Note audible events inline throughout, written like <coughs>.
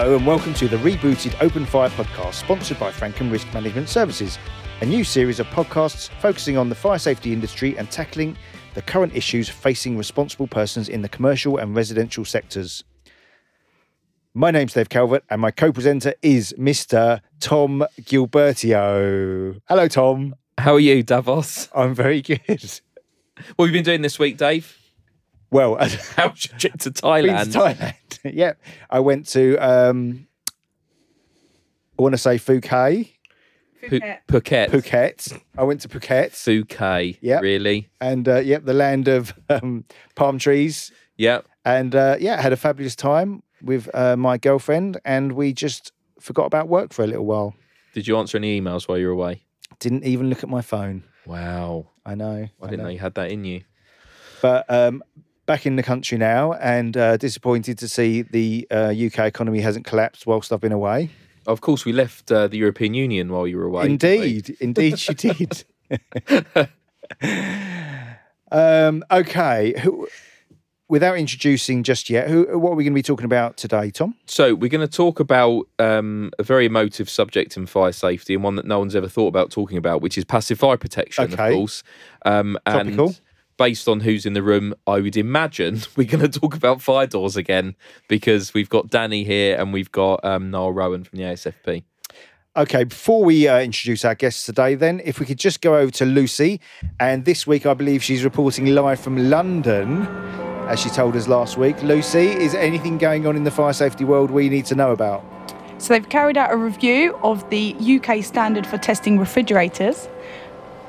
Hello and welcome to the rebooted Open Fire podcast, sponsored by Frankham Risk Management Services, a new series of podcasts focusing on the fire safety industry and tackling the current issues facing responsible persons in the commercial and residential sectors. My name's Dave Calvert, and my co-presenter is Mr. Tom Gilbertio. Hello, Tom. How are you, Davos? I'm very good. What have you been doing this week, Dave? Well, <laughs> How's your trip to been Thailand? to Thailand. <laughs> yeah, I went to. Um, I want to say Phuket, Phu- Phuket. Phuket. I went to Phuket, Phuket. Yep. Really? and uh, yep, the land of um, palm trees. Yeah. And uh, yeah, had a fabulous time with uh, my girlfriend, and we just forgot about work for a little while. Did you answer any emails while you were away? Didn't even look at my phone. Wow. I know. I didn't know you had that in you. But um, back in the country now, and uh, disappointed to see the uh, UK economy hasn't collapsed whilst I've been away. Of course, we left uh, the European Union while you were away. Indeed, indeed, she did. <laughs> um, okay, who, without introducing just yet, who, what are we going to be talking about today, Tom? So we're going to talk about um, a very emotive subject in fire safety and one that no one's ever thought about talking about, which is passive fire protection, Okay. of course. Um, and Topical. Based on who's in the room, I would imagine <laughs> we're going to talk about fire doors again because we've got Danny here and we've got um, Niall Rowan from the ASFP. Okay, before we uh, introduce our guests today, then, if we could just go over to Lucy. And this week, I believe she's reporting live from London, as she told us last week. Lucy, is anything going on in the fire safety world we need to know about? So they've carried out a review of the UK standard for testing refrigerators.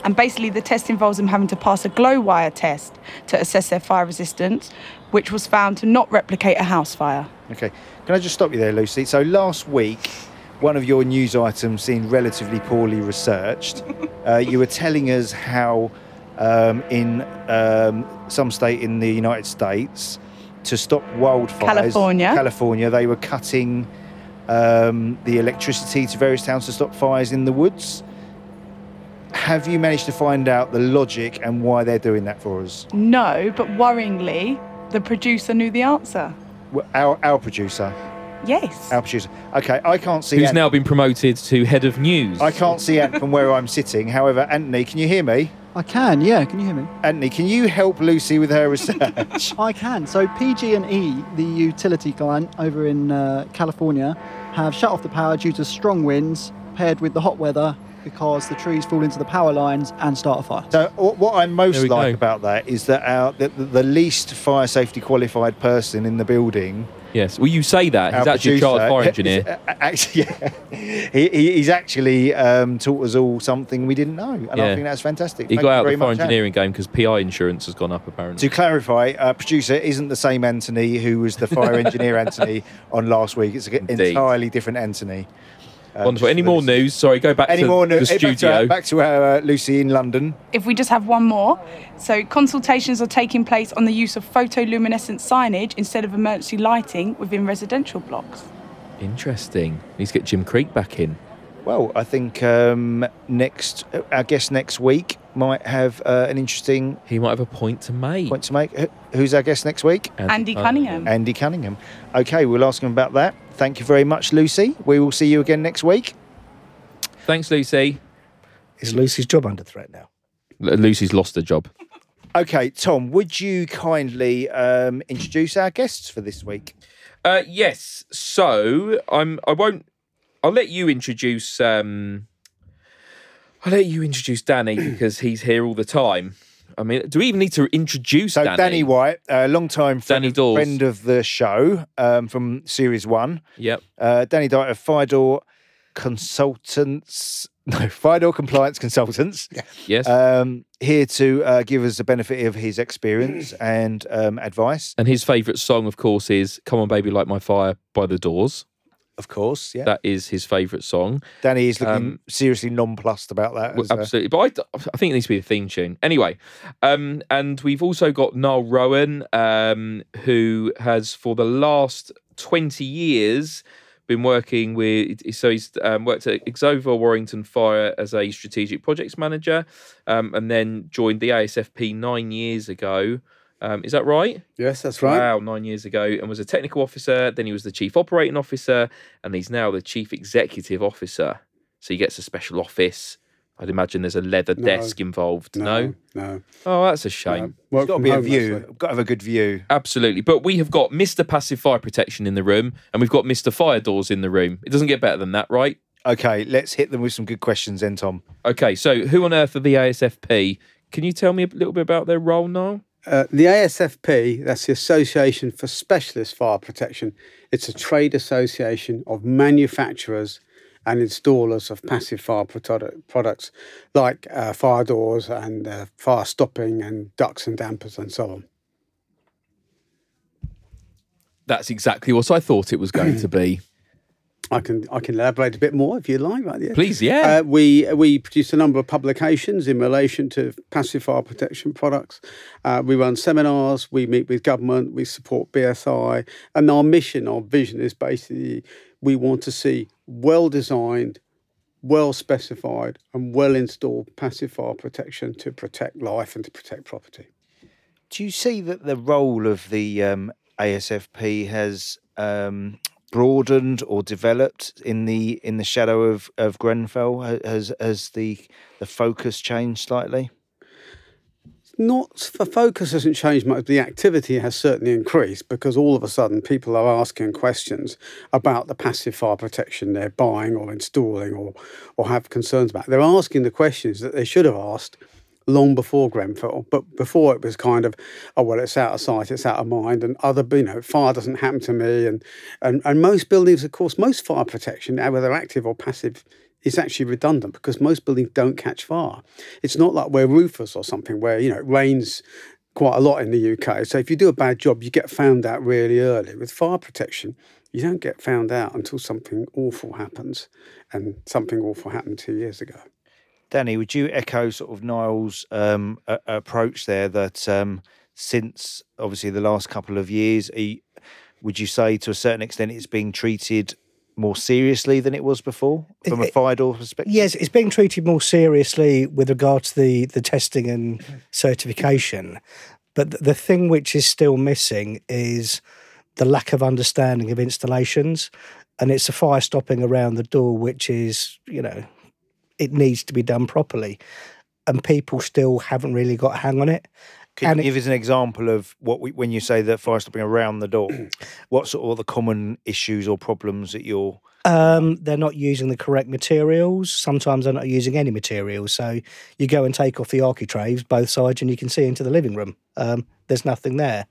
And basically, the test involves them having to pass a glow wire test to assess their fire resistance, which was found to not replicate a house fire. Okay, can I just stop you there, Lucy? So last week, one of your news items seemed relatively poorly researched. <laughs> uh, you were telling us how um, in um, some state in the United States, to stop wildfires, California. California, they were cutting um, the electricity to various towns to stop fires in the woods. Have you managed to find out the logic and why they're doing that for us? No, but worryingly, the producer knew the answer. Well, Our, our producer, Yes. our producer. Okay, I can't see. Who's Ant- now been promoted to head of news. I can't see Ant from where I'm sitting. However, Anthony, can you hear me? I can, yeah. Can you hear me? Anthony, can you help Lucy with her research? <laughs> I can. So PG&E, the utility client over in uh, California, have shut off the power due to strong winds paired with the hot weather because the trees fall into the power lines and start a fire. so, what I most like go. about that is that our the, the least fire safety qualified person in the building, Yes. Well, you say that. He's our actually a chartered fire engineer. <laughs> uh, Actually, <laughs> yeah, he, he- he's actually um, taught us all something we didn't know, and I think that's fantastic. He Thank got out of very the fire much, Ant. engineering game because PI insurance has gone up apparently. To clarify, uh, producer isn't the same Anthony who was the fire <laughs> engineer Anthony on last week. It's an Indeed. entirely different Anthony. Um, Wonderful. Any more the- news? Sorry, go back Any to more the news? Back to, studio. our, back to our uh, Lucy in London. If we just have one more. So, consultations are taking place on the use of photoluminescent signage instead of emergency lighting within residential blocks. Interesting. Need to get Jim Creek back in. Well, I think um, next, uh, our guest next week might have uh, an interesting He might have a point to make. point to make. Who's our guest next week? Andy Cunningham. Andy Cunningham. Okay, we'll ask him about that. Thank you very much, Lucy. We will see you again next week. Thanks, Lucy. Is Lucy's job under threat now? L- Lucy's lost her job. Okay, Tom, would you kindly um, introduce our guests for this week? Uh, yes. So I'm. I won't. I'll let you introduce. Um, I'll let you introduce Danny because he's here all the time. I mean, do we even need to introduce So, Danny? Danny, White, a long time friend, Danny of, Dawes. friend of the show um, from Series 1. Yep. Uh, Danny Dye of Fidor Consultants, no, <laughs> Fidor Compliance Consultants, Yes. um, here to uh, give us the benefit of his experience and um, advice. and his favourite song, of course, is "Come On, Baby, Light My Fire" by The Doors. Of course, yeah. That is his favourite song. Danny is looking um, seriously nonplussed about that. Well, Absolutely, but I think it needs to be a theme tune. Anyway, um, and we've also got Niall Rowan, um, who has for the last twenty years been working with. So he's um, worked at Exova Warrington Fire as a strategic projects manager, um, and then joined the ASFP nine years ago. Um, is that right? Yes, that's right. Wow, nine years ago, and was a technical officer. Then he was the chief operating officer, and he's now the chief executive officer. So he gets a special office. I'd imagine there's a leather No. desk involved. No. no. Oh, that's a shame. no. Work It's got to be a home, view. actually. Got to have a good view. Absolutely. But we have got Mr. Passive Fire Protection in the room, and we've got Mr. Fire Doors in the room. It doesn't get better than that, right? Okay, let's hit them with some good questions then, Tom. Okay, so who on earth are the ASFP? Can you tell me a little bit about their role now? Uh, the ASFP, that's the Association for Specialist Fire Protection. It's a trade association of manufacturers and installers of passive fire produ- products like uh, fire doors and uh, fire stopping and ducts and dampers and so on. That's exactly what I thought it was going to be. <clears throat> I can I can elaborate a bit more if you like. Right? Yeah. Please, yeah. Uh, we we produce a number of publications in relation to passive fire protection products. Uh, we run seminars. We meet with government. We support BSI, and our mission, our vision is basically we want to see well designed, well specified, and well installed passive fire protection to protect life and to protect property. Do you see that the role of the um, ASFP has um, broadened or developed in the in the shadow of, of Grenfell? Ha- Has has the the focus changed slightly? not the focus hasn't changed much. The activity has certainly increased because all of a sudden people are asking questions about the passive fire protection they're buying or installing or or have concerns about. They're asking the questions that they should have asked long before Grenfell, but before it was kind of, oh well, it's out of sight, it's out of mind, and other you know fire doesn't happen to me, and and and most buildings, of course, most fire protection, uh, whether active or passive, is actually redundant because most buildings don't catch fire. It's not like we're roofers or something where you know it rains quite a lot in the UK. So if you do a bad job, you get found out really early. With fire protection, you don't get found out until something awful happens, and something awful happened two years ago. Danny, would you echo sort of Niall's um, a- approach there that um, since obviously the last couple of years, you- would you say to a certain extent it's being treated more seriously than it was before from a fire door perspective? Yes, it's being treated more seriously with regard to the, the testing and certification. But th- the thing which is still missing is the lack of understanding of installations. And it's a fire stopping around the door, which is, you know, it needs to be done properly. And people still haven't really got a hang on it. Can And you give us an example of what we, when you say that fire stopping around the door? <clears throat> what sort of the common issues or problems that you're? Um, they're not using the correct materials. Sometimes they're not using any materials. So you go and take off the architraves, both sides, and you can see into the living room. Um, there's nothing there.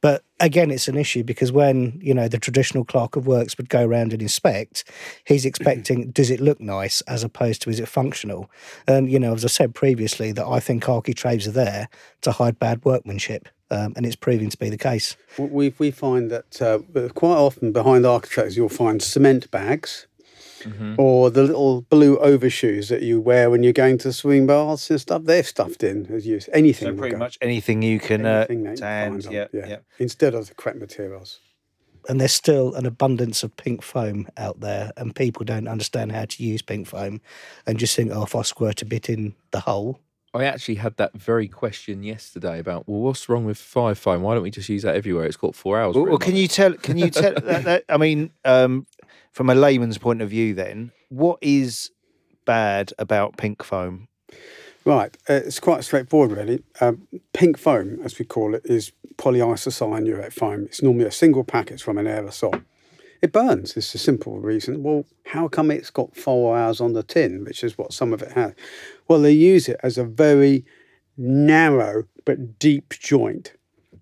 But again, it's an issue because when you know the traditional clerk of works would go around and inspect, he's expecting does it look nice as opposed to is it functional? And you know, as I said previously, that I think architraves are there to hide bad workmanship, um, and it's proving to be the case. We we find that uh, quite often behind architraves you'll find cement bags. Or the little blue overshoes that you wear when you're going to swing baths and stuff, they're stuffed in as use anything. So pretty much anything you can uh, Anything that you stand. find Yeah, on, yeah. Instead of the correct materials. and there's still an abundance of pink foam out there, and people don't understand how to use pink foam, and just think, oh, if I squirt a bit in the hole, I actually had that very question yesterday about, well, what's wrong with fire foam? Why don't we just use that everywhere? It's got four hours. Well, well, can you tell? Can you tell? <laughs> that, that, I mean, um, from a layman's point of view, then what is bad about pink foam? Right, uh, it's quite straightforward, really. Um, pink foam, as we call it, is polyisocyanurate foam. It's normally a single packet from an aerosol. It burns. It's a simple reason. Well, how come it's got four hours on the tin, which is what some of it has? Well, they use it as a very narrow but deep joint.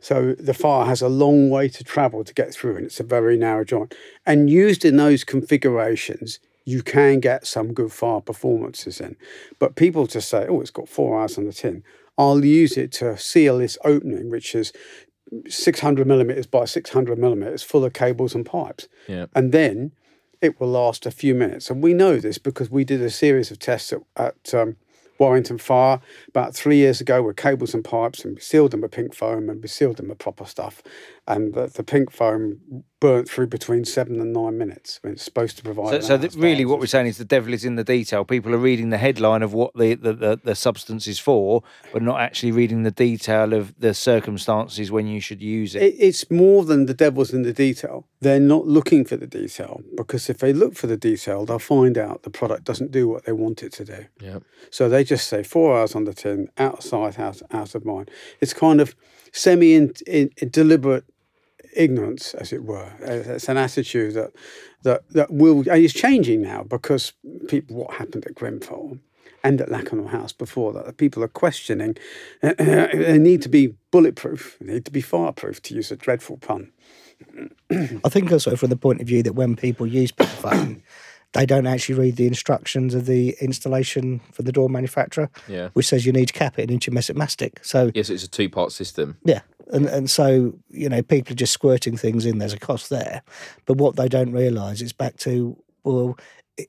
So the fire has a long way to travel to get through, and it's a very narrow joint. And used in those configurations, you can get some good fire performances in. But people just say, oh, it's got four hours on the tin. I'll use it to seal this opening, which is 600 millimeters by 600 millimeters, full of cables and pipes. Yeah. And then it will last a few minutes. And we know this because we did a series of tests at, at um, Warrington Fire about three years ago with cables and pipes, and we sealed them with pink foam and we sealed them with proper stuff. And the, the pink foam burnt through between seven and nine minutes when it's supposed to provide. So, so that really, what we're saying is the devil is in the detail. People are reading the headline of what the, the, the, the substance is for, but not actually reading the detail of the circumstances when you should use it. It, it's more than the devil's in the detail. They're not looking for the detail because if they look for the detail, they'll find out the product doesn't do what they want it to do. Yeah. So they just say four hours on the tin, out of sight, out, out of mind. It's kind of semi in, in, deliberate ignorance, as it were. It's an attitude that that that will and it's changing now because people what happened at Grenfell and at Lakanal House before that, people are questioning. <clears throat> they need to be bulletproof. They need to be fireproof, to use a dreadful pun. I think also from the point of view that when people use pink foam, <clears throat> they don't actually read the instructions of the installation for the door manufacturer, Yeah. which says you need to cap it in intumescent mastic. So Yes, it's a two part system. yeah, and and so you know people are just squirting things in. There's a cost there, but what they don't realise is back to well,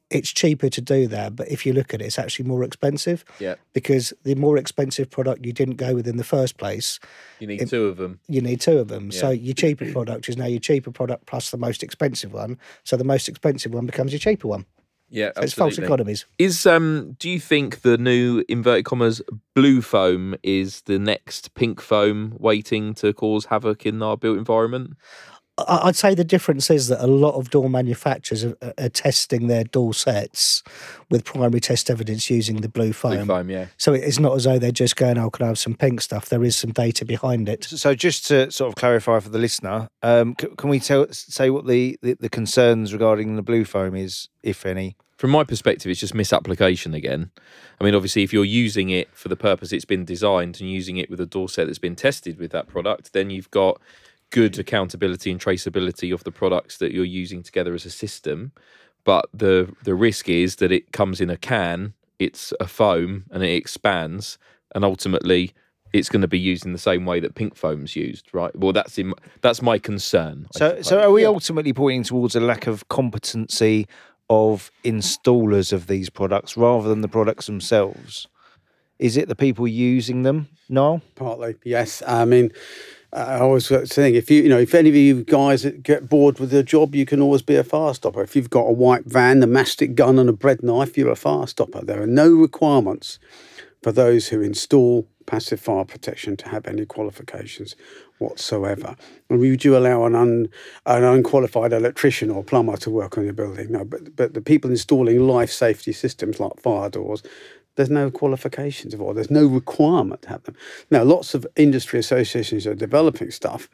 it's cheaper to do that, but if you look at it, it's actually more expensive Yeah. because the more expensive product you didn't go with in the first place, You need two of them. you need two of them. So your cheaper product is now your cheaper product plus the most expensive one. So the most expensive one becomes your cheaper one. Yeah, So it's false economies. Is um do you think the new inverted commas blue foam is the next pink foam waiting to cause havoc in our built environment? I- I'd say the difference is that a lot of door manufacturers are, are testing their door sets with primary test evidence using the blue foam. Blue foam, yeah. So it's not as though they're just going, "Oh, can I have some pink stuff?" There is some data behind it. So just to sort of clarify for the listener, um, c- can we tell say what the, the, the concerns regarding the blue foam is, if any? From my perspective, it's just misapplication again. I mean, obviously, if you're using it for the purpose it's been designed and using it with a door set that's been tested with that product, then you've got good accountability and traceability of the products that you're using together as a system. But the the risk is that it comes in a can, it's a foam, and it expands, and ultimately it's going to be used in the same way that pink foam's used, right? Well, that's in, that's my concern. So, so are we ultimately pointing towards a lack of competency of installers of these products rather than the products themselves? Is it the people using them? No. Partly, yes. I mean, I always saying if you you know if any of you guys get bored with your job, you can always be a fire stopper. If you've got a white van, a mastic gun, and a bread knife, you're a fire stopper. There are no requirements for those who install passive fire protection to have any qualifications whatsoever. And would you allow an, un, an unqualified electrician or plumber to work on your building? No, but, but the people installing life safety systems like fire doors, there's no qualifications for, there's no requirement to have them. Now, lots of industry associations are developing stuff,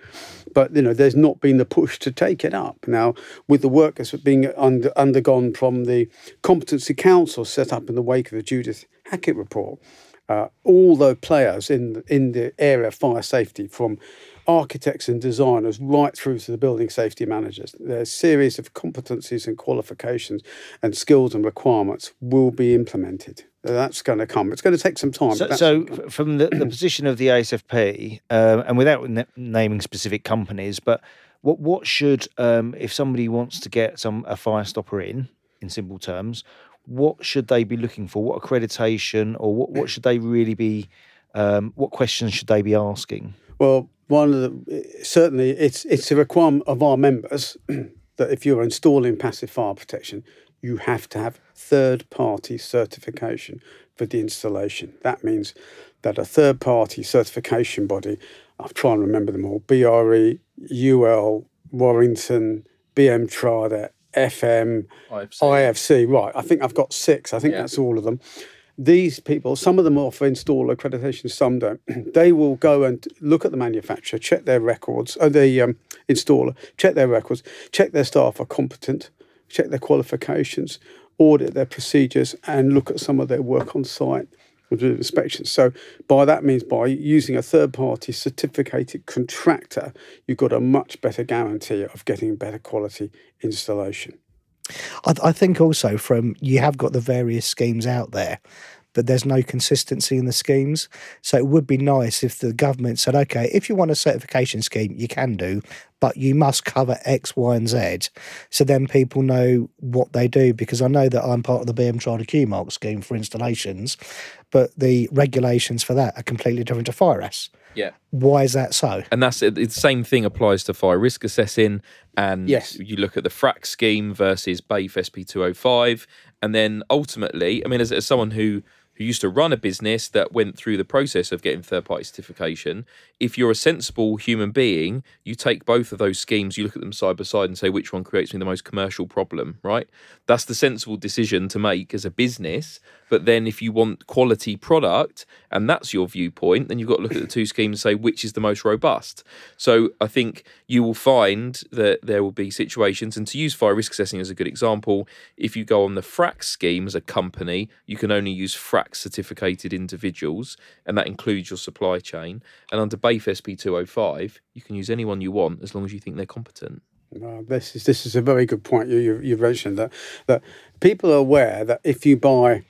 but you know, there's not been the push to take it up. Now, with the work that's being under, undergone from the Competency Council set up in the wake of the Judith Hackitt report, uh, all the players in in the area of fire safety, from architects and designers right through to the building safety managers, there's a series of competencies and qualifications and skills and requirements will be implemented. That's going to come. It's going to take some time. So, so gonna come. f- from the, the position of the ASFP, um, and without n- naming specific companies, but what what should um, if somebody wants to get some a fire stopper in, in simple terms, what should they be looking for? What accreditation, or what what should they really be? Um, what questions should they be asking? Well, one of the certainly it's it's a requirement of our members <clears throat> that if you're installing passive fire protection, you have to have third party certification for the installation. That means that a third party certification body, I'll try and remember them all: BRE, UL, Warrington, BM Trada, FM, IFC. Right, I think I've got six. I think Yeah. that's all of them these people, some of them offer install accreditation, some don't. <clears throat> they will go and look at the manufacturer, check their records, uh, the um, installer, check their records, check their staff are competent, check their qualifications, audit their procedures, and look at some of their work on site do inspections. So, by that means, by using a third party certificated contractor, you've got a much better guarantee of getting better quality installation. I, I think also from you have got the various schemes out there, but there's no consistency in the schemes. So it would be nice if the government said, okay, if you want a certification scheme, you can do, but you must cover X, Y, and Z. So then people know what they do. Because I know that I'm part of the BM Trada Q Mark scheme for installations, but the regulations for that are completely different to FIRAS. Yeah. Why is that so? And that's. The same thing applies to fire risk assessing. And Yes. you look at the FRAC scheme versus BAFE SP205. And then ultimately, I mean, as, as someone who who used to run a business that went through the process of getting third party certification, if you're a sensible human being, you take both of those schemes, you look at them side by side and say which one creates me the most commercial problem, right? That's the sensible decision to make as a business. But then if you want quality product and that's your viewpoint, then you've got to look at the two <coughs> schemes and say which is the most robust. So I think you will find that there will be situations, and to use fire risk assessing as a good example, if you go on the FRAC scheme as a company, you can only use FRAC certificated individuals, and that includes your supply chain. And under BAFE SP205, you can use anyone you want as long as you think they're competent. This is this is a very good point you you, you mentioned that that people are aware that if you buy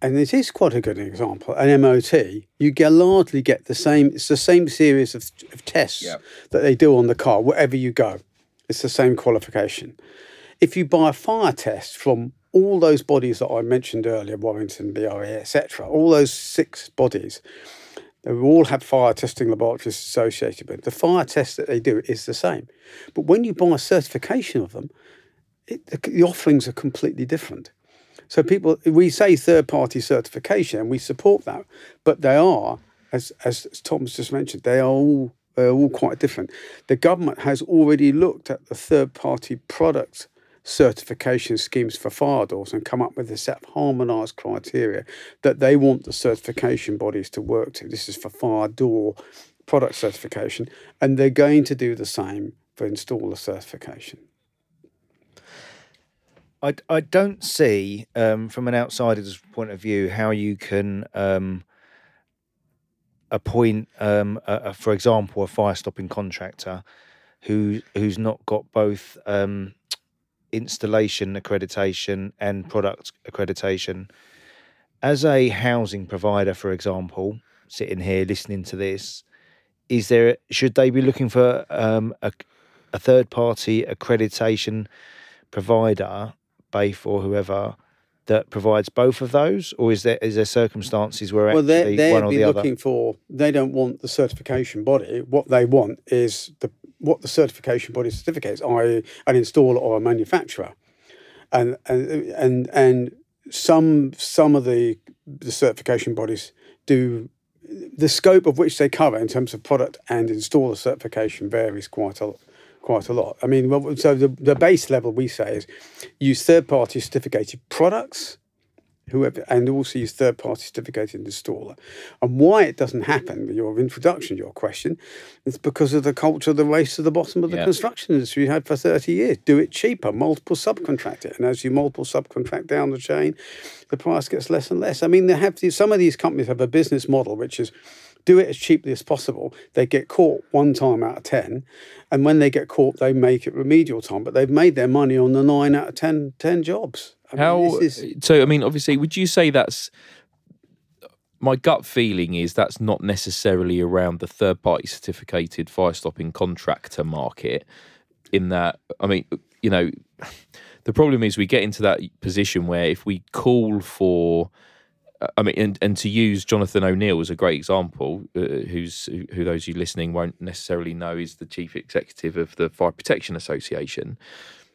and this is quite a good example an MOT you get largely get the same it's the same series of, of tests Yep. that they do on the car wherever you go it's the same qualification if you buy a fire test from all those bodies that I mentioned earlier Warrington BRE etc all those six bodies they all have fire testing laboratories associated with. it. The fire test that they do is the same. But when you buy a certification of them, it, the, the offerings are completely different. So people, we say third party certification and we support that, but they are, as, as Tom's just mentioned, they are all, they're all quite different. The government has already looked at the third party product certification schemes for fire doors and come up with a set of harmonised criteria that they want the certification bodies to work to. This is for fire door product certification, and they're going to do the same for installer certification. I, I don't see, um, from an outsider's point of view, how you can um, appoint, um, a, a, for example, a fire stopping contractor who who's not got both um, installation accreditation and product accreditation. As a housing provider, for example, sitting here listening to this, is there should they be looking for um, a, a third party accreditation provider, BAFE or whoever, that provides both of those, or is there is there circumstances where Well, actually they're, one they'll or be the other? looking for, they don't want the certification body. What they want is the what the certification body certificates, i.e., an installer or a manufacturer. And, and, and, and some, some of the, the certification bodies do the scope of which they cover in terms of product and installer certification varies quite a quite a lot. I mean, so the, the base level we say is use third party certificated products, whoever, and also use third party certificated installer. And why it doesn't happen, your introduction, your question, it's because of the culture of the race to the bottom of the Yeah. construction industry you had for 30 years. Do it cheaper, multiple subcontract it. And as you multiple subcontract down the chain, the price gets less and less. I mean, they have these, some of these companies have a business model which is do it as cheaply as possible. They get caught one time out of 10. And when they get caught, they make it remedial time. But they've made their money on the nine out of 10, 10 jobs. I mean, How? this is- So I mean, obviously, would you say that's my gut feeling is that's not necessarily around the third party certificated fire stopping contractor market. In that, I mean, you know, <laughs> the problem is we get into that position where if we call for I mean, and, and to use Jonathan O'Neill as a great example, uh, who's who, who those of you listening won't necessarily know is the chief executive of the Fire Protection Association.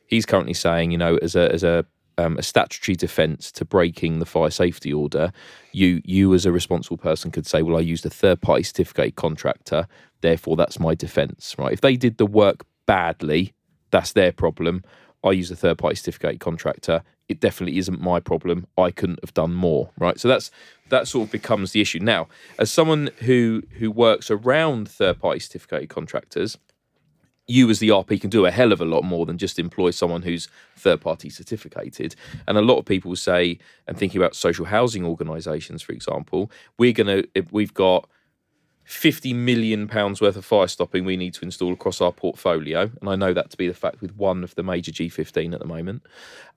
He's currently saying, you know, as a as a um, a statutory defence to breaking the fire safety order, you you as a responsible person could say, well, I used a third party certificated contractor, therefore that's my defence, right? If they did the work badly, that's their problem. I use a third party certificated contractor. It definitely isn't my problem. I couldn't have done more, right? So that's that sort of becomes the issue. Now, as someone who who works around third party certificated contractors, you as the RP can do a hell of a lot more than just employ someone who's third party certificated. And a lot of people say, and thinking about social housing organisations, for example, we're gonna we've got 50 million pounds worth of fire stopping we need to install across our portfolio and i know that to be the fact with one of the major g15 at the moment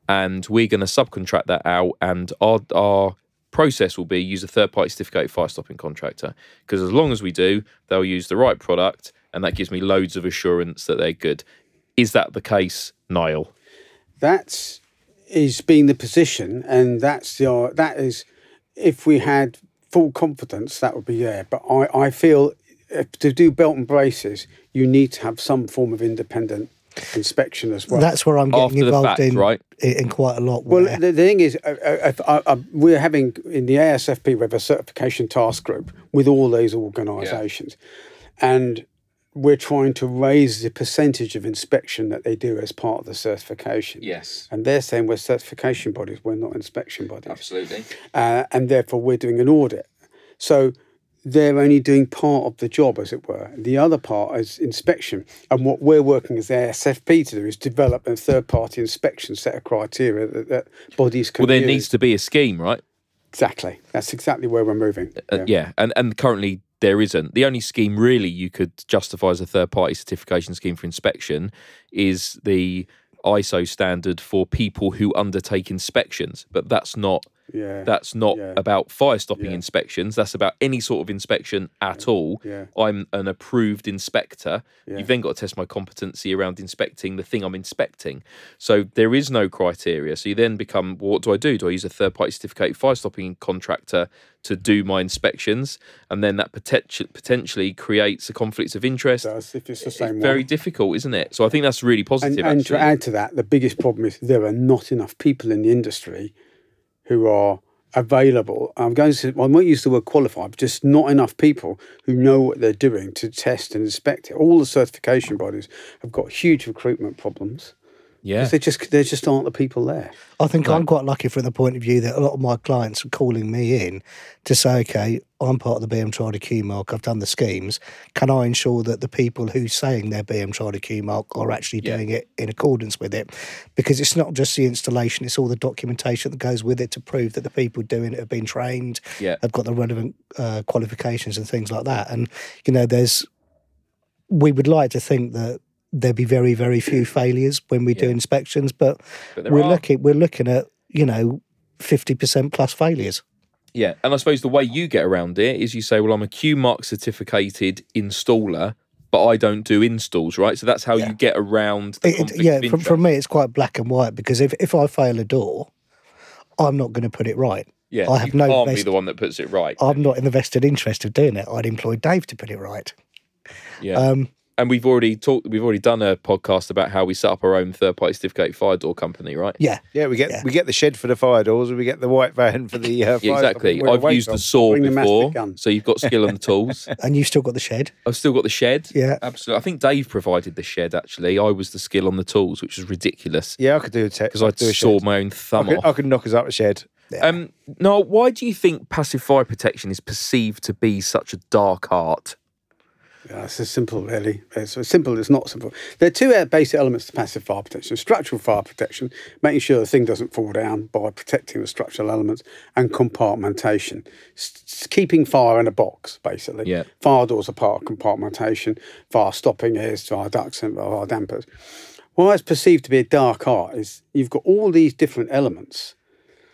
and we're going to subcontract that out and our our process will be use a third party certificated fire stopping contractor because as long as we do they'll use the right product and that gives me loads of assurance that they're good is that the case niall that's is being the position, and that's the uh, that is if we had full confidence, that would be there. But I, I feel if, to do belt and braces, you need to have some form of independent inspection as well. That's where I'm getting After involved fact, in, right? in in quite a lot. Well, the, the thing is, uh, uh, if I, I, we're having in the ASFP, we have a certification task group with all these organisations, and we're trying to raise the percentage of inspection that they do as part of the certification. Yes. And they're saying we're certification bodies, we're not inspection bodies. Absolutely. uh, and therefore we're doing an audit. So they're only doing part of the job, as it were. The other part is inspection. And what we're working as the SFP to do is develop a third party inspection set of criteria that, that bodies can Well, there use. needs to be a scheme, right? Exactly. That's exactly where we're moving. Uh, yeah. and and currently there isn't. The only scheme really you could justify as a third party certification scheme for inspection is the ISO standard for people who undertake inspections, but that's not Yeah. that's not Yeah. about fire stopping Yeah. inspections. That's about any sort of inspection at all. I'm an approved inspector. You've then got to test my competency around inspecting the thing I'm inspecting. So there is no criteria. So you then become, well, what do I do? Do I use a third party certificate fire stopping contractor to do my inspections? And then that potential, potentially creates a conflict of interest. does, if it's the same It's very difficult, isn't it? So I think that's really And, positive. and actually. to add to that, the biggest problem is there are not enough people in the industry who are available. I'm going to, I won't use the word qualified, but just not enough people who know what they're doing to test and inspect it. All the certification bodies have got huge recruitment problems. Yeah. 'cause They just, there just aren't the people there. I think I'm quite lucky from the point of view that a lot of my clients are calling me in to say, okay, I'm part of the BM Trada Q mark, I've done the schemes. Can I ensure that the people who's saying they're BM Trada Q mark are actually Yeah. doing it in accordance with it? Because it's not just the installation, it's all the documentation that goes with it to prove that the people doing it have been trained, Yeah. have got the relevant uh, qualifications and things like that. And, you know, there's, we would like to think that there'd be very, very few failures when we do inspections, but But we're are. looking we're looking at you know fifty percent plus failures. Yeah, and I suppose the way you get around it is you say, "Well, I'm a Q Mark certificated installer, but I don't do installs." Right, so that's how you get around. The It- it- yeah, from, from me, it's quite black and white because if, if I fail a door, I'm not going to put it right. yeah, I have you no can't be the one that puts it right. I'm not in the vested interest of doing it. I'd employ Dave to put it right. yeah, Um, and we've already talked. We've already done a podcast about how we set up our own third-party certificated fire door company. Right. yeah, Yeah, we get Yeah. we get the shed for the fire doors, and we get the white van for the uh, Yeah, exactly. I've weights used the saw Bring before, gun. so you've got skill on the tools. <laughs> and you've still got the shed. I've still got the shed. Yeah. absolutely. I think Dave provided the shed. Actually, I was the skill on the tools, which was ridiculous Yeah, I could do a tech because I do a saw my own I thumb could, off. I could knock us up a shed. Um, Noel, why do you think passive fire protection is perceived to be such a dark art? Yeah, it's as simple, really. It's as simple it's not simple. There are two uh, basic elements to passive fire protection structural fire protection, making sure the thing doesn't fall down by protecting the structural elements, and compartmentation, s- keeping fire in a box, basically. Yeah. Fire doors are part of compartmentation, fire stopping is fire ducts and fire dampers. Why it's perceived to be a dark art is you've got all these different elements.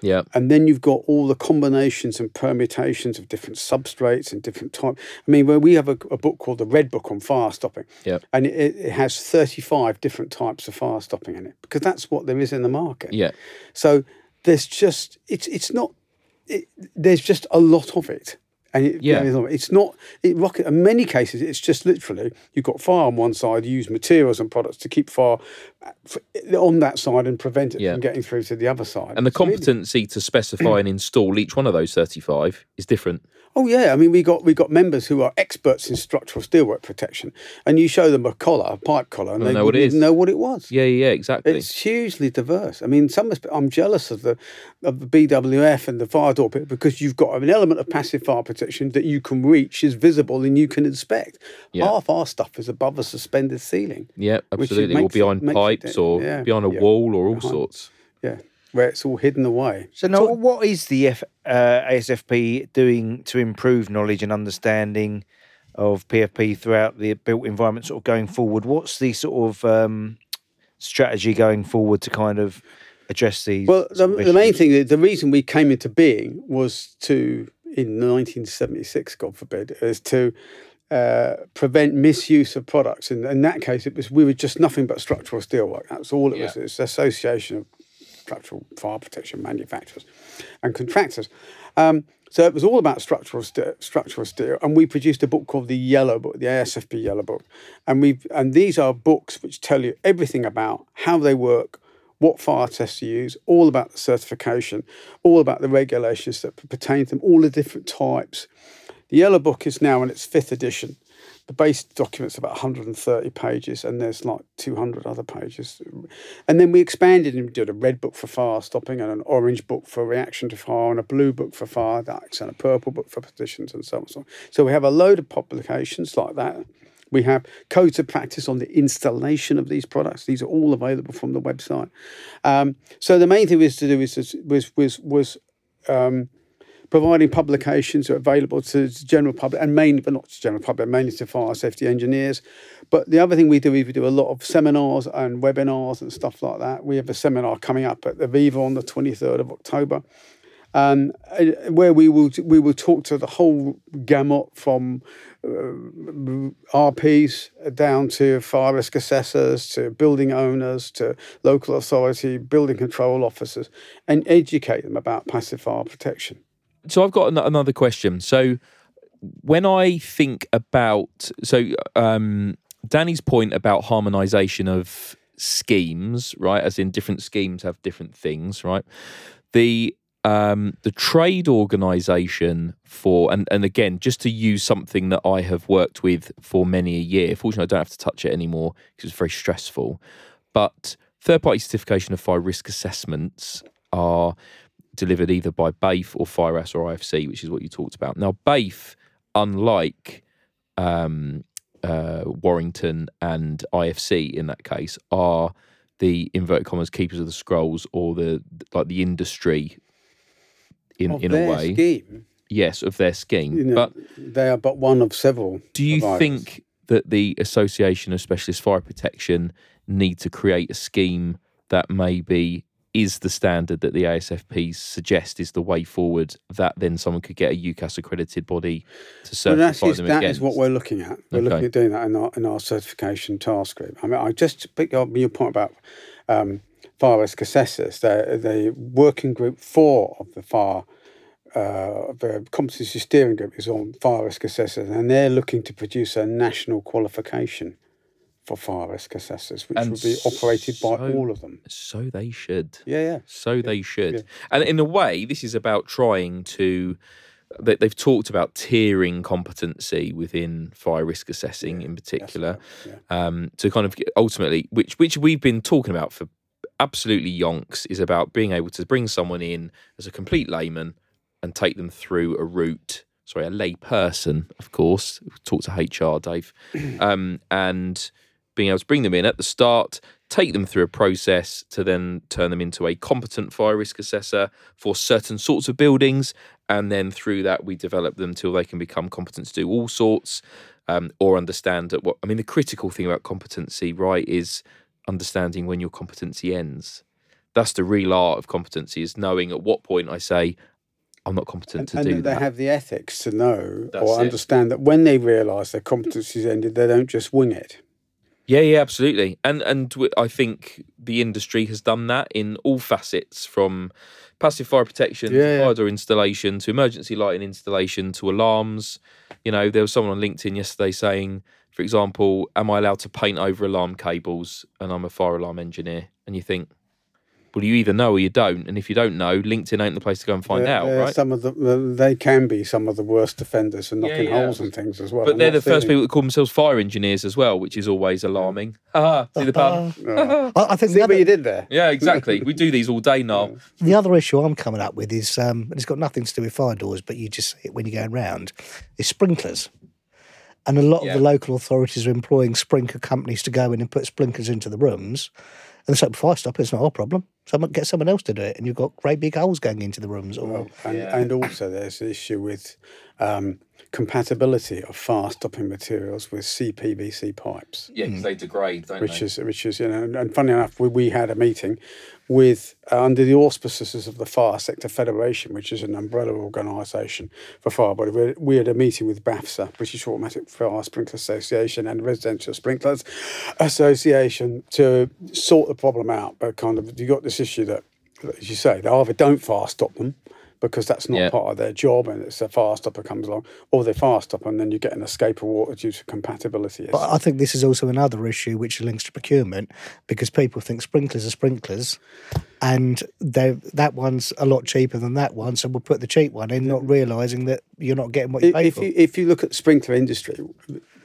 Yeah, And then you've got all the combinations and permutations of different substrates and different type. I mean, where we have a, a book called the Red Book on Fire Stopping, yeah, and it, it has 35 different types of fire stopping in it because that's what there is in the market. yeah, So there's just it's it's not it, there's just a lot of it. And it, Yeah. it's not it rocket. In many cases, it's just literally you've got fire on one side. You use materials and products to keep fire uh, on that side and prevent it Yeah. from getting through to the other side. and the It's really- competency to specify and install each one of those thirty-five is different. Oh yeah, I mean we got we got members who are experts in structural steelwork protection, and you show them a collar, a pipe collar, and they know what it wouldn't know what it was. Yeah, yeah, exactly. It's hugely diverse. I mean, some I'm jealous of the of the BWF and the fire door bit because you've got an element of passive fire protection that you can reach, is visible, and you can inspect. Yeah. Half our stuff is above a suspended ceiling. yeah, absolutely. Or behind it pipes, or yeah, behind a yeah, wall, or all behind- sorts. Yeah, where it's all hidden away. So, now, what is the F, uh, ASFP doing to improve knowledge and understanding of PFP throughout the built environment, sort of going forward? What's the sort of um, strategy going forward to kind of address these? Well, the, the main thing, the reason we came into being was to, in 1976, God forbid, is to uh, prevent misuse of products. And in that case, it was we were just nothing but structural steelwork. That's all it was. Yeah. It's the association of structural fire protection manufacturers and contractors. Um, so it was all about structural steel, structural steel, and we produced a book called the Yellow Book, the ASFP Yellow Book, and we and these are books which tell you everything about how they work, what fire tests to use, all about the certification, all about the regulations that pertain to them, all the different types. The Yellow Book is now in its fifth edition. The base document's about 130 pages, and there's like 200 other pages. And then we expanded and did a red book for fire stopping, and an orange book for reaction to fire, and a blue book for fire ducts, and a purple book for partitions, and so on. And So, on. so we have a load of publications like that. We have codes of practice on the installation of these products. These are all available from the website. Um, so the main thing was to do is was was was um, providing publications are available to the general public and mainly, but not to general public, mainly to fire safety engineers. But the other thing we do is we do a lot of seminars and webinars and stuff like that. We have a seminar coming up at the Viva on the 23rd of October. Um, where we will we will talk to the whole gamut from uh, RPs down to fire risk assessors to building owners to local authority building control officers and educate them about passive fire protection so I've got an- another question. So when I think about so um, Danny's point about harmonization of schemes, right? As in different schemes have different things, right? The um, the trade organization for and and again just to use something that I have worked with for many a year. Fortunately, I don't have to touch it anymore because it's very stressful. But third party certification of fire risk assessments are delivered either by BAFE or FIRAS or IFC, which is what you talked about. Now, BAFE, unlike um, uh, Warrington and IFC in that case, are the inverted commas keepers of the scrolls or the like the industry in of in their a way. scheme. Yes, of their scheme. You know, but they are but one of several. do you providers. think that the Association of Specialist Fire Protection need to create a scheme that maybe is the standard that the ASFP suggest is the way forward that then someone could get a UKAS accredited body to certify them that against? is what we're looking at. We're Okay. looking at doing that in our, in our certification task group. I mean, I just pick up your point about um, fire risk assessors. The, the working group four of the fire, uh, the competency steering group is on fire risk assessors, and they're looking to produce a national qualification for fire risk assessors, which And will be operated by all of them. so they should. Yeah, yeah. So they should. yeah. And in a way, this is about trying to. They, they've talked about tiering competency within fire risk assessing, in particular, yeah. um, to kind of ultimately, which which we've been talking about for absolutely yonks, is about being able to bring someone in as a complete layman and take them through a route. Sorry, a lay person, of course. Talk to HR, Dave, <clears throat> um, and being able to bring them in at the start, take them through a process to then turn them into a competent fire risk assessor for certain sorts of buildings. And then through that, we develop them till they can become competent to do all sorts um, or understand that what I mean. The critical thing about competency, right, is understanding when your competency ends. That's the real art of competency is knowing at what point I say, I'm not competent And, to and do that they have the ethics to know That's or it. understand that when they realise their competency's ended, they don't just wing it. Yeah, yeah, absolutely. And and I think the industry has done that in all facets, from passive fire protection Yeah, to fire door installation to emergency lighting installation to alarms. You know, there was someone on LinkedIn yesterday saying, for example, am I allowed to paint over alarm cables? And I'm a fire alarm engineer. And you think, well, you either know or you don't. And if you don't know, LinkedIn ain't the place to go and find They're- out, they're right? Some of the they can be some of the worst offenders and knocking yeah. holes and things as well. But I'm they're the first people that call themselves fire engineers as well, which is always alarming. <laughs> Haha, See the pun? <laughs> No. <laughs> I, I think See the what other, you did there. Yeah, exactly. we do these all day now. the other issue I'm coming up with is, um, and it's got nothing to do with fire doors, but you just see it when you're going round, is sprinklers. And a lot Yeah. of the local authorities are employing sprinkler companies to go in and put sprinklers into the rooms. And it's like, fire stop, it's not our problem. Someone get someone else to do it, and you've got great big holes going into the rooms. Or Well, and, and also there's the issue with um, compatibility of fire stopping materials with CPVC pipes. Yeah, because they degrade, don't which is which is you know and, and funny enough we, we had a meeting with uh, under the auspices of the fire sector federation which is an umbrella organisation for fire but we, we had a meeting with BAFSA British Automatic Fire Sprinkler Association and Residential Sprinklers Association to sort the problem out but kind of you got this issue that as you say, they either don't fire stop them because that's not Yeah. part of their job, and it's a fire stopper comes along, or they fire stop and then you get an escape of water due to compatibility. But I think this is also another issue which links to procurement because people think sprinklers are sprinklers and that one's a lot cheaper than that one. So we'll put the cheap one in, not realising that you're not getting what you if, pay if for. you if you look at sprinkler industry,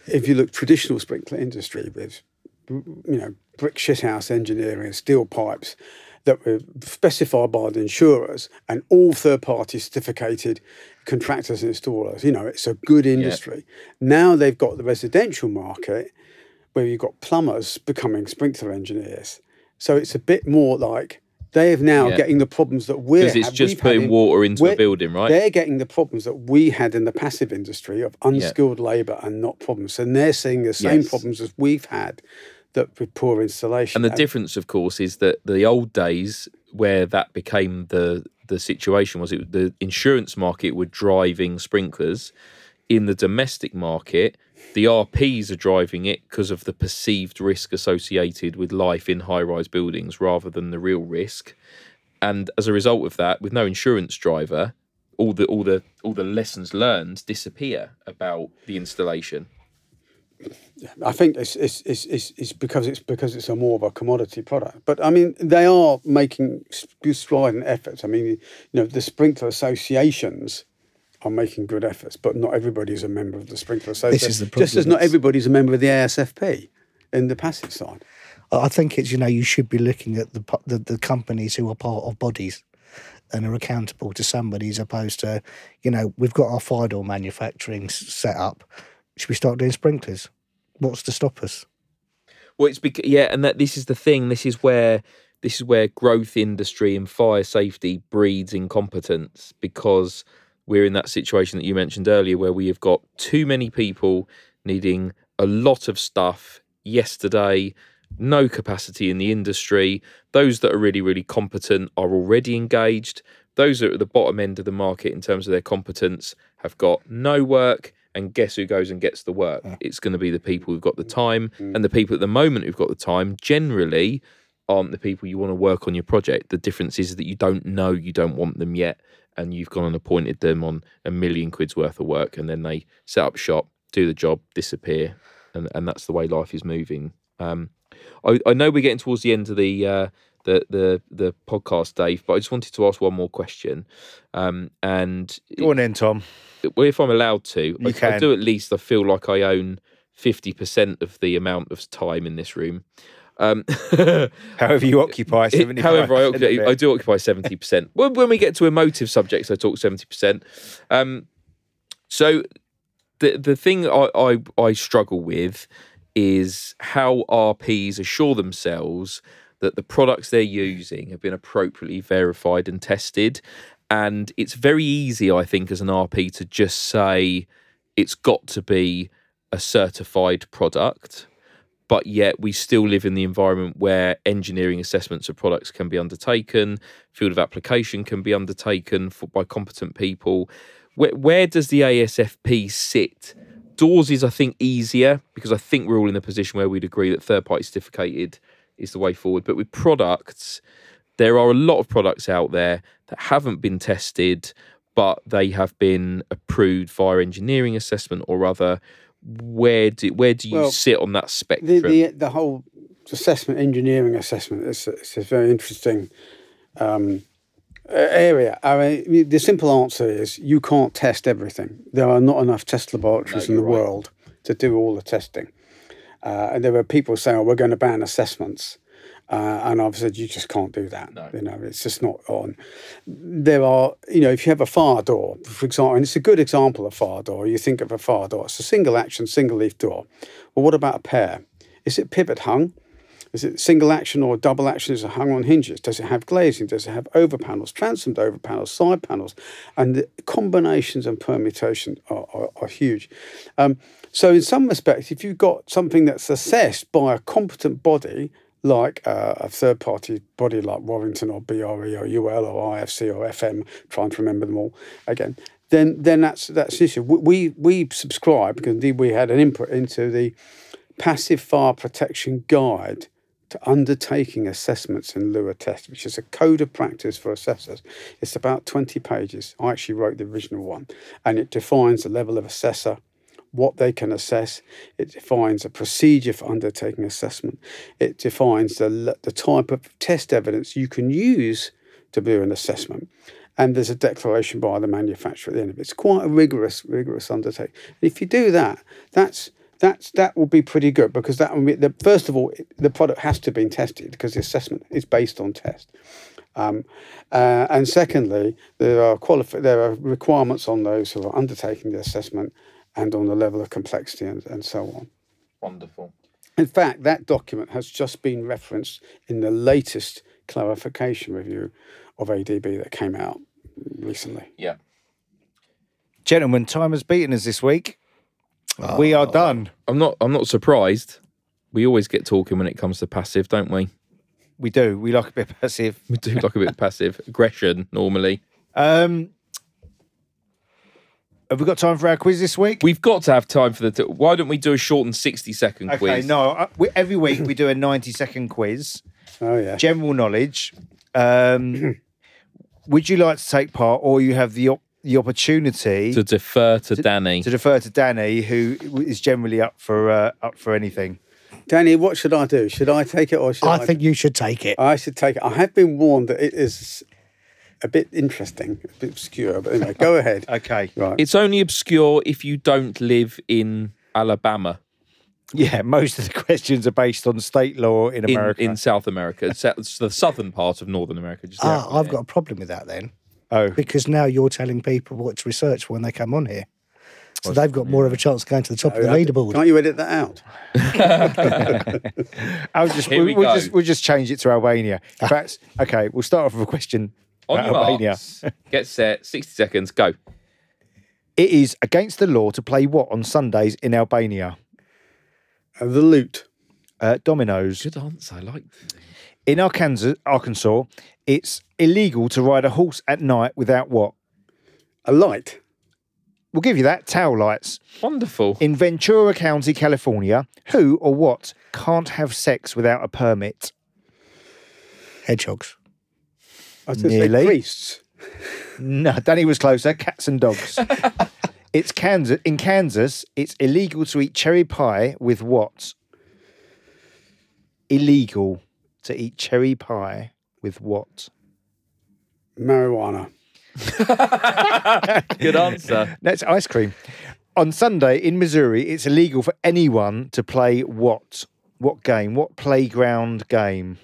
if you look traditional sprinkler industry with you know brick shithouse engineering, steel pipes that were specified by the insurers and all third party certificated contractors and installers, you know, it's a good industry. Now they've got the residential market where you've got plumbers becoming sprinkler engineers. So it's a bit more like they are now Yeah. getting the problems that we're Because it's just we've putting in- water into a building, right? They're getting the problems that we had in the passive industry of unskilled labour and not problems. And they're seeing the same Yes. problems as we've had that with poor installation. And the difference, of course, is that the old days where that became the the situation was it the insurance market were driving sprinklers. In the domestic market, the RPs are driving it because of the perceived risk associated with life in high rise buildings rather than the real risk. And as a result of that, with no insurance driver, all the all the all the lessons learned disappear about the installation. I think it's, it's, it's, it's, it's because it's because it's a more of a commodity product. But I mean, they are making strident efforts. I mean, you know, the sprinkler associations are making good efforts, but not everybody is a member of the sprinkler association. This is the problem. Just as not everybody is a member of the ASFP in the passive side. I I think it's you know you should be looking at the the, the companies who are part of bodies and are accountable to somebody as opposed to you know we've got our fire door manufacturing set up. Should we start doing sprinklers? What's to stop us? Well, it's because yeah, and that this is the thing. This is where this is where growth industry and fire safety breeds incompetence because we're in that situation that you mentioned earlier, where we have got too many people needing a lot of stuff yesterday. No capacity in the industry. Those that are really, really competent are already engaged. Those that are at the bottom end of the market in terms of their competence have got no work. And guess who goes and gets the work? It's going to be the people who've got the time. And the people at the moment who've got the time generally aren't the people you want to work on your project. The difference is that you don't know you don't want them yet. And you've gone and appointed them on a million quid's worth of work. And then they set up shop, do the job, disappear. And, and that's the way life is moving. Um, I, I know we're getting towards the end of the uh, the the the podcast, Dave, but I just wanted to ask one more question. Um, and Go on then, Tom. well, if I'm allowed to, I, I do at least. I feel like I own fifty percent of the amount of time in this room. Um, <laughs> However you occupy, it- 75 however, I, occupy. I do occupy seventy percent. <laughs> When, when we get to emotive subjects, I talk seventy percent. Um, so the the thing I, I I struggle with is how RPs assure themselves that the products they're using have been appropriately verified and tested. And it's very easy, I think, as an RP to just say it's got to be a certified product but yet we still live in the environment where engineering assessments of products can be undertaken, field of application can be undertaken for, by competent people. Where, where does the ASFP sit? Doors is, I think, easier because I think we're all in a position where we'd agree that third party certificated is the way forward. But with products, there are a lot of products out there that haven't been tested, but they have been approved via engineering assessment or other. Where do where do you Well, sit on that spectrum? The, the, the whole assessment, engineering assessment, is it's a very interesting um, area. I mean, the simple answer is you can't test everything. There are not enough test laboratories in the right. world to do all the testing. Uh, and there were people saying, "Oh, we're going to ban assessments," uh, and I've said, "You just can't do that. No. You know, it's just not on." There are, you know, if you have a fire door, for example, and it's a good example of fire door. You think of a fire door; it's a single action, single leaf door. Well, what about a pair? Is it pivot hung? Is it single action or double action? Is it hung on hinges? Does it have glazing? Does it have over panels, transomed over panels, side panels? And the combinations and permutations are, are, are huge. Um, so, in some respects, if you've got something that's assessed by a competent body, like uh, a third party body like Warrington or BRE or UL or IFC or FM, trying to remember them all again, then then that's that's an issue. We we, subscribe because indeed we had an input into the passive fire protection guide to undertaking assessments in lieu of tests, which is a code of practice for assessors. It's about 20 pages. I actually wrote the original one, and it defines the level of assessor, what they can assess. It defines a procedure for undertaking assessment. It defines the, the type of test evidence you can use to do an assessment. And there's a declaration by the manufacturer at the end of it. It's quite a rigorous, rigorous undertaking. And if you do that, that's that's that will be pretty good because that will be the first of all the product has to be tested because the assessment is based on test. Um, uh, and secondly, there are qualifi- there are requirements on those who are undertaking the assessment and on the level of complexity and, and so on. Wonderful. In fact, that document has just been referenced in the latest clarification review of ADB that came out recently. Yeah. Gentlemen, time has beaten us this week. we are done. I'm not. I'm not surprised. We always get talking when it comes to passive, don't we? We do. We like a bit <laughs> passive. We do like a bit passive aggression normally. Um, have we got time for our quiz this week? We've got to have time for the. T- Why don't we do a short and 60 second okay, quiz? no. uh, We, every week we do a ninety-second quiz, Oh yeah. general knowledge. Um, <clears throat> would you like to take part, or you have the op- the opportunity To defer to, Danny. to defer to Danny, who is generally up for uh, up for anything? Danny, what should I do? Should I take it or should I? I think you should take it. I should take it. I have been warned that it is a bit interesting, a bit obscure. But anyway, go ahead. <laughs> Okay. Right. it's only obscure if you don't live in Alabama, Yeah, most of the questions are based on state law in in, America. in South America, It's it's the southern part of Northern America. Just Ah, out I've got a problem with that then, oh, because now you're telling people what to research for when they come on here. So they've got more of a chance of going to the top of the leaderboard. Can't you edit that out? <laughs> <laughs> I'll just Here we'll, we we'll just we'll just change it to Albania. In fact, okay, we'll start off with a question. On about your Albania. marks, <laughs> get set, 60 seconds, go. It is against the law to play what on Sundays in Albania? Uh, the loot. Uh, dominoes. Good answer. I like In Arkansas, Arkansas, it's illegal to ride a horse at night without what? A light. We'll give you that. Tail lights. Wonderful. In Ventura County, California, who or what can't have sex without a permit? Hedgehogs. I was going to say Nearly. priests. No, Danny was closer. Cats and dogs. <laughs> it's Kansas. In Kansas, it's illegal to eat cherry pie with what? Illegal to eat cherry pie with what? Marijuana. <laughs> Good answer. That's ice cream. On Sunday in Missouri, it's illegal for anyone to play what? What game? What playground game?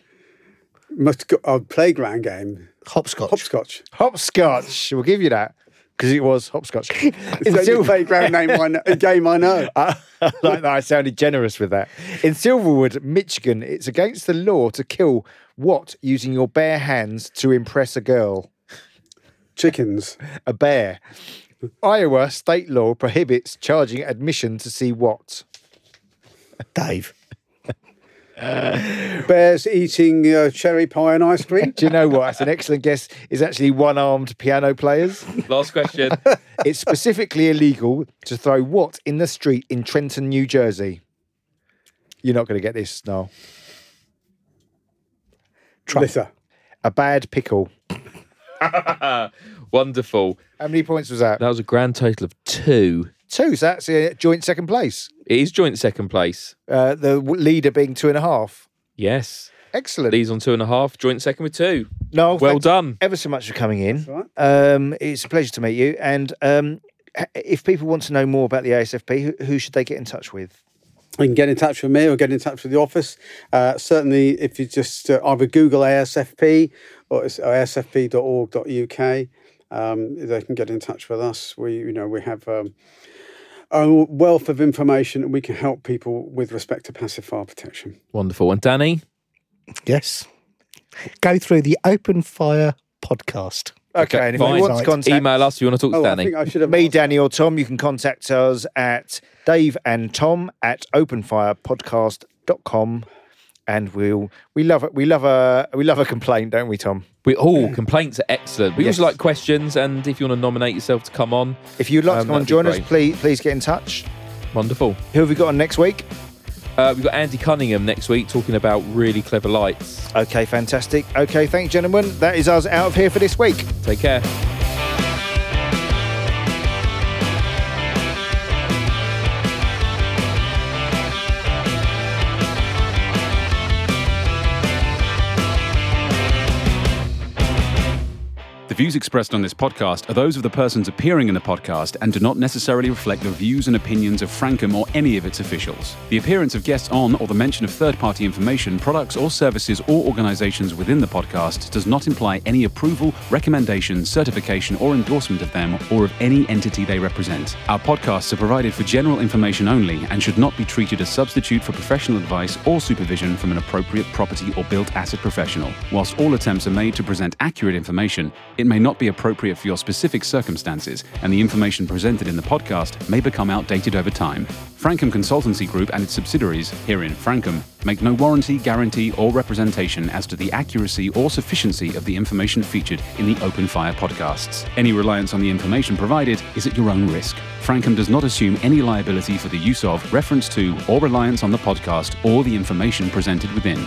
Must go a playground game. Hopscotch. Hopscotch. Hopscotch. We'll give you that because it was hopscotch. <laughs> It's the Silver- playground name I know, a game I know. <laughs> I like that. I sounded generous with that. In Silverwood, Michigan, it's against the law to kill what using your bare hands to impress a girl? Chickens. A bear. Iowa state law prohibits charging admission to see what? Dave. Bears eating uh, cherry pie and ice cream. <laughs> Do you know what? That's an excellent guess. Is actually one-armed piano players. Last question. <laughs> It's specifically illegal to throw what in the street in Trenton, New Jersey? You're not going to get this, no. Litter. A bad pickle. <laughs> Wonderful. How many points was that? That was a grand total of two. Two. So that's a joint second place. It is joint second place. Uh, the w- leader being two and a half. Yes. Excellent. These on two and a half, joint second with two. no, Well done. Ever so much for coming in. all right. Um, it's a pleasure to meet you. And um, if people want to know more about the ASFP, who, who should they get in touch with? You can get in touch with me or get in touch with the office. Uh, certainly, if you just uh, either Google ASFP or it's asfp.org.uk, um, they can get in touch with us. We, you know, we have um, a wealth of information and we can help people with respect to passive fire protection. Wonderful. And Danny? Yes. Go through the Open Fire podcast. Okay, and if fine. you want to contact Email us if you want to talk to Oh, I Danny. think I should have me, Danny, or Tom, you can contact us at Dave and Tom at openfirepodcast.com. And we'll we love it. We love a we love a complaint, don't we, Tom? We all complaints are excellent. We Yes. also like questions, and if you want to nominate yourself to come on, If you'd like Um, to come on, join us, please please get in touch. wonderful. Who have we got on next week? Uh, we've got Andy Cunningham next week talking about really clever lights. Okay, fantastic. Okay, thanks, gentlemen. That is us out of here for this week. Take care. The views expressed on this podcast are those of the persons appearing in the podcast and do not necessarily reflect the views and opinions of Frankham or any of its officials. The appearance of guests on or the mention of third party information, products, or services or organizations within the podcast does not imply any approval, recommendation, certification, or endorsement of them or of any entity they represent. Our podcasts are provided for general information only and should not be treated as substitute for professional advice or supervision from an appropriate property or built asset professional. Whilst all attempts are made to present accurate information, it may not be appropriate for your specific circumstances, and the information presented in the podcast may become outdated over time. Frankham Consultancy Group and its subsidiaries, herein Frankham, make no warranty, guarantee, or representation as to the accuracy or sufficiency of the information featured in the Open Fire podcasts. Any reliance on the information provided is at your own risk. Frankham does not assume any liability for the use of, reference to, or reliance on the podcast or the information presented within.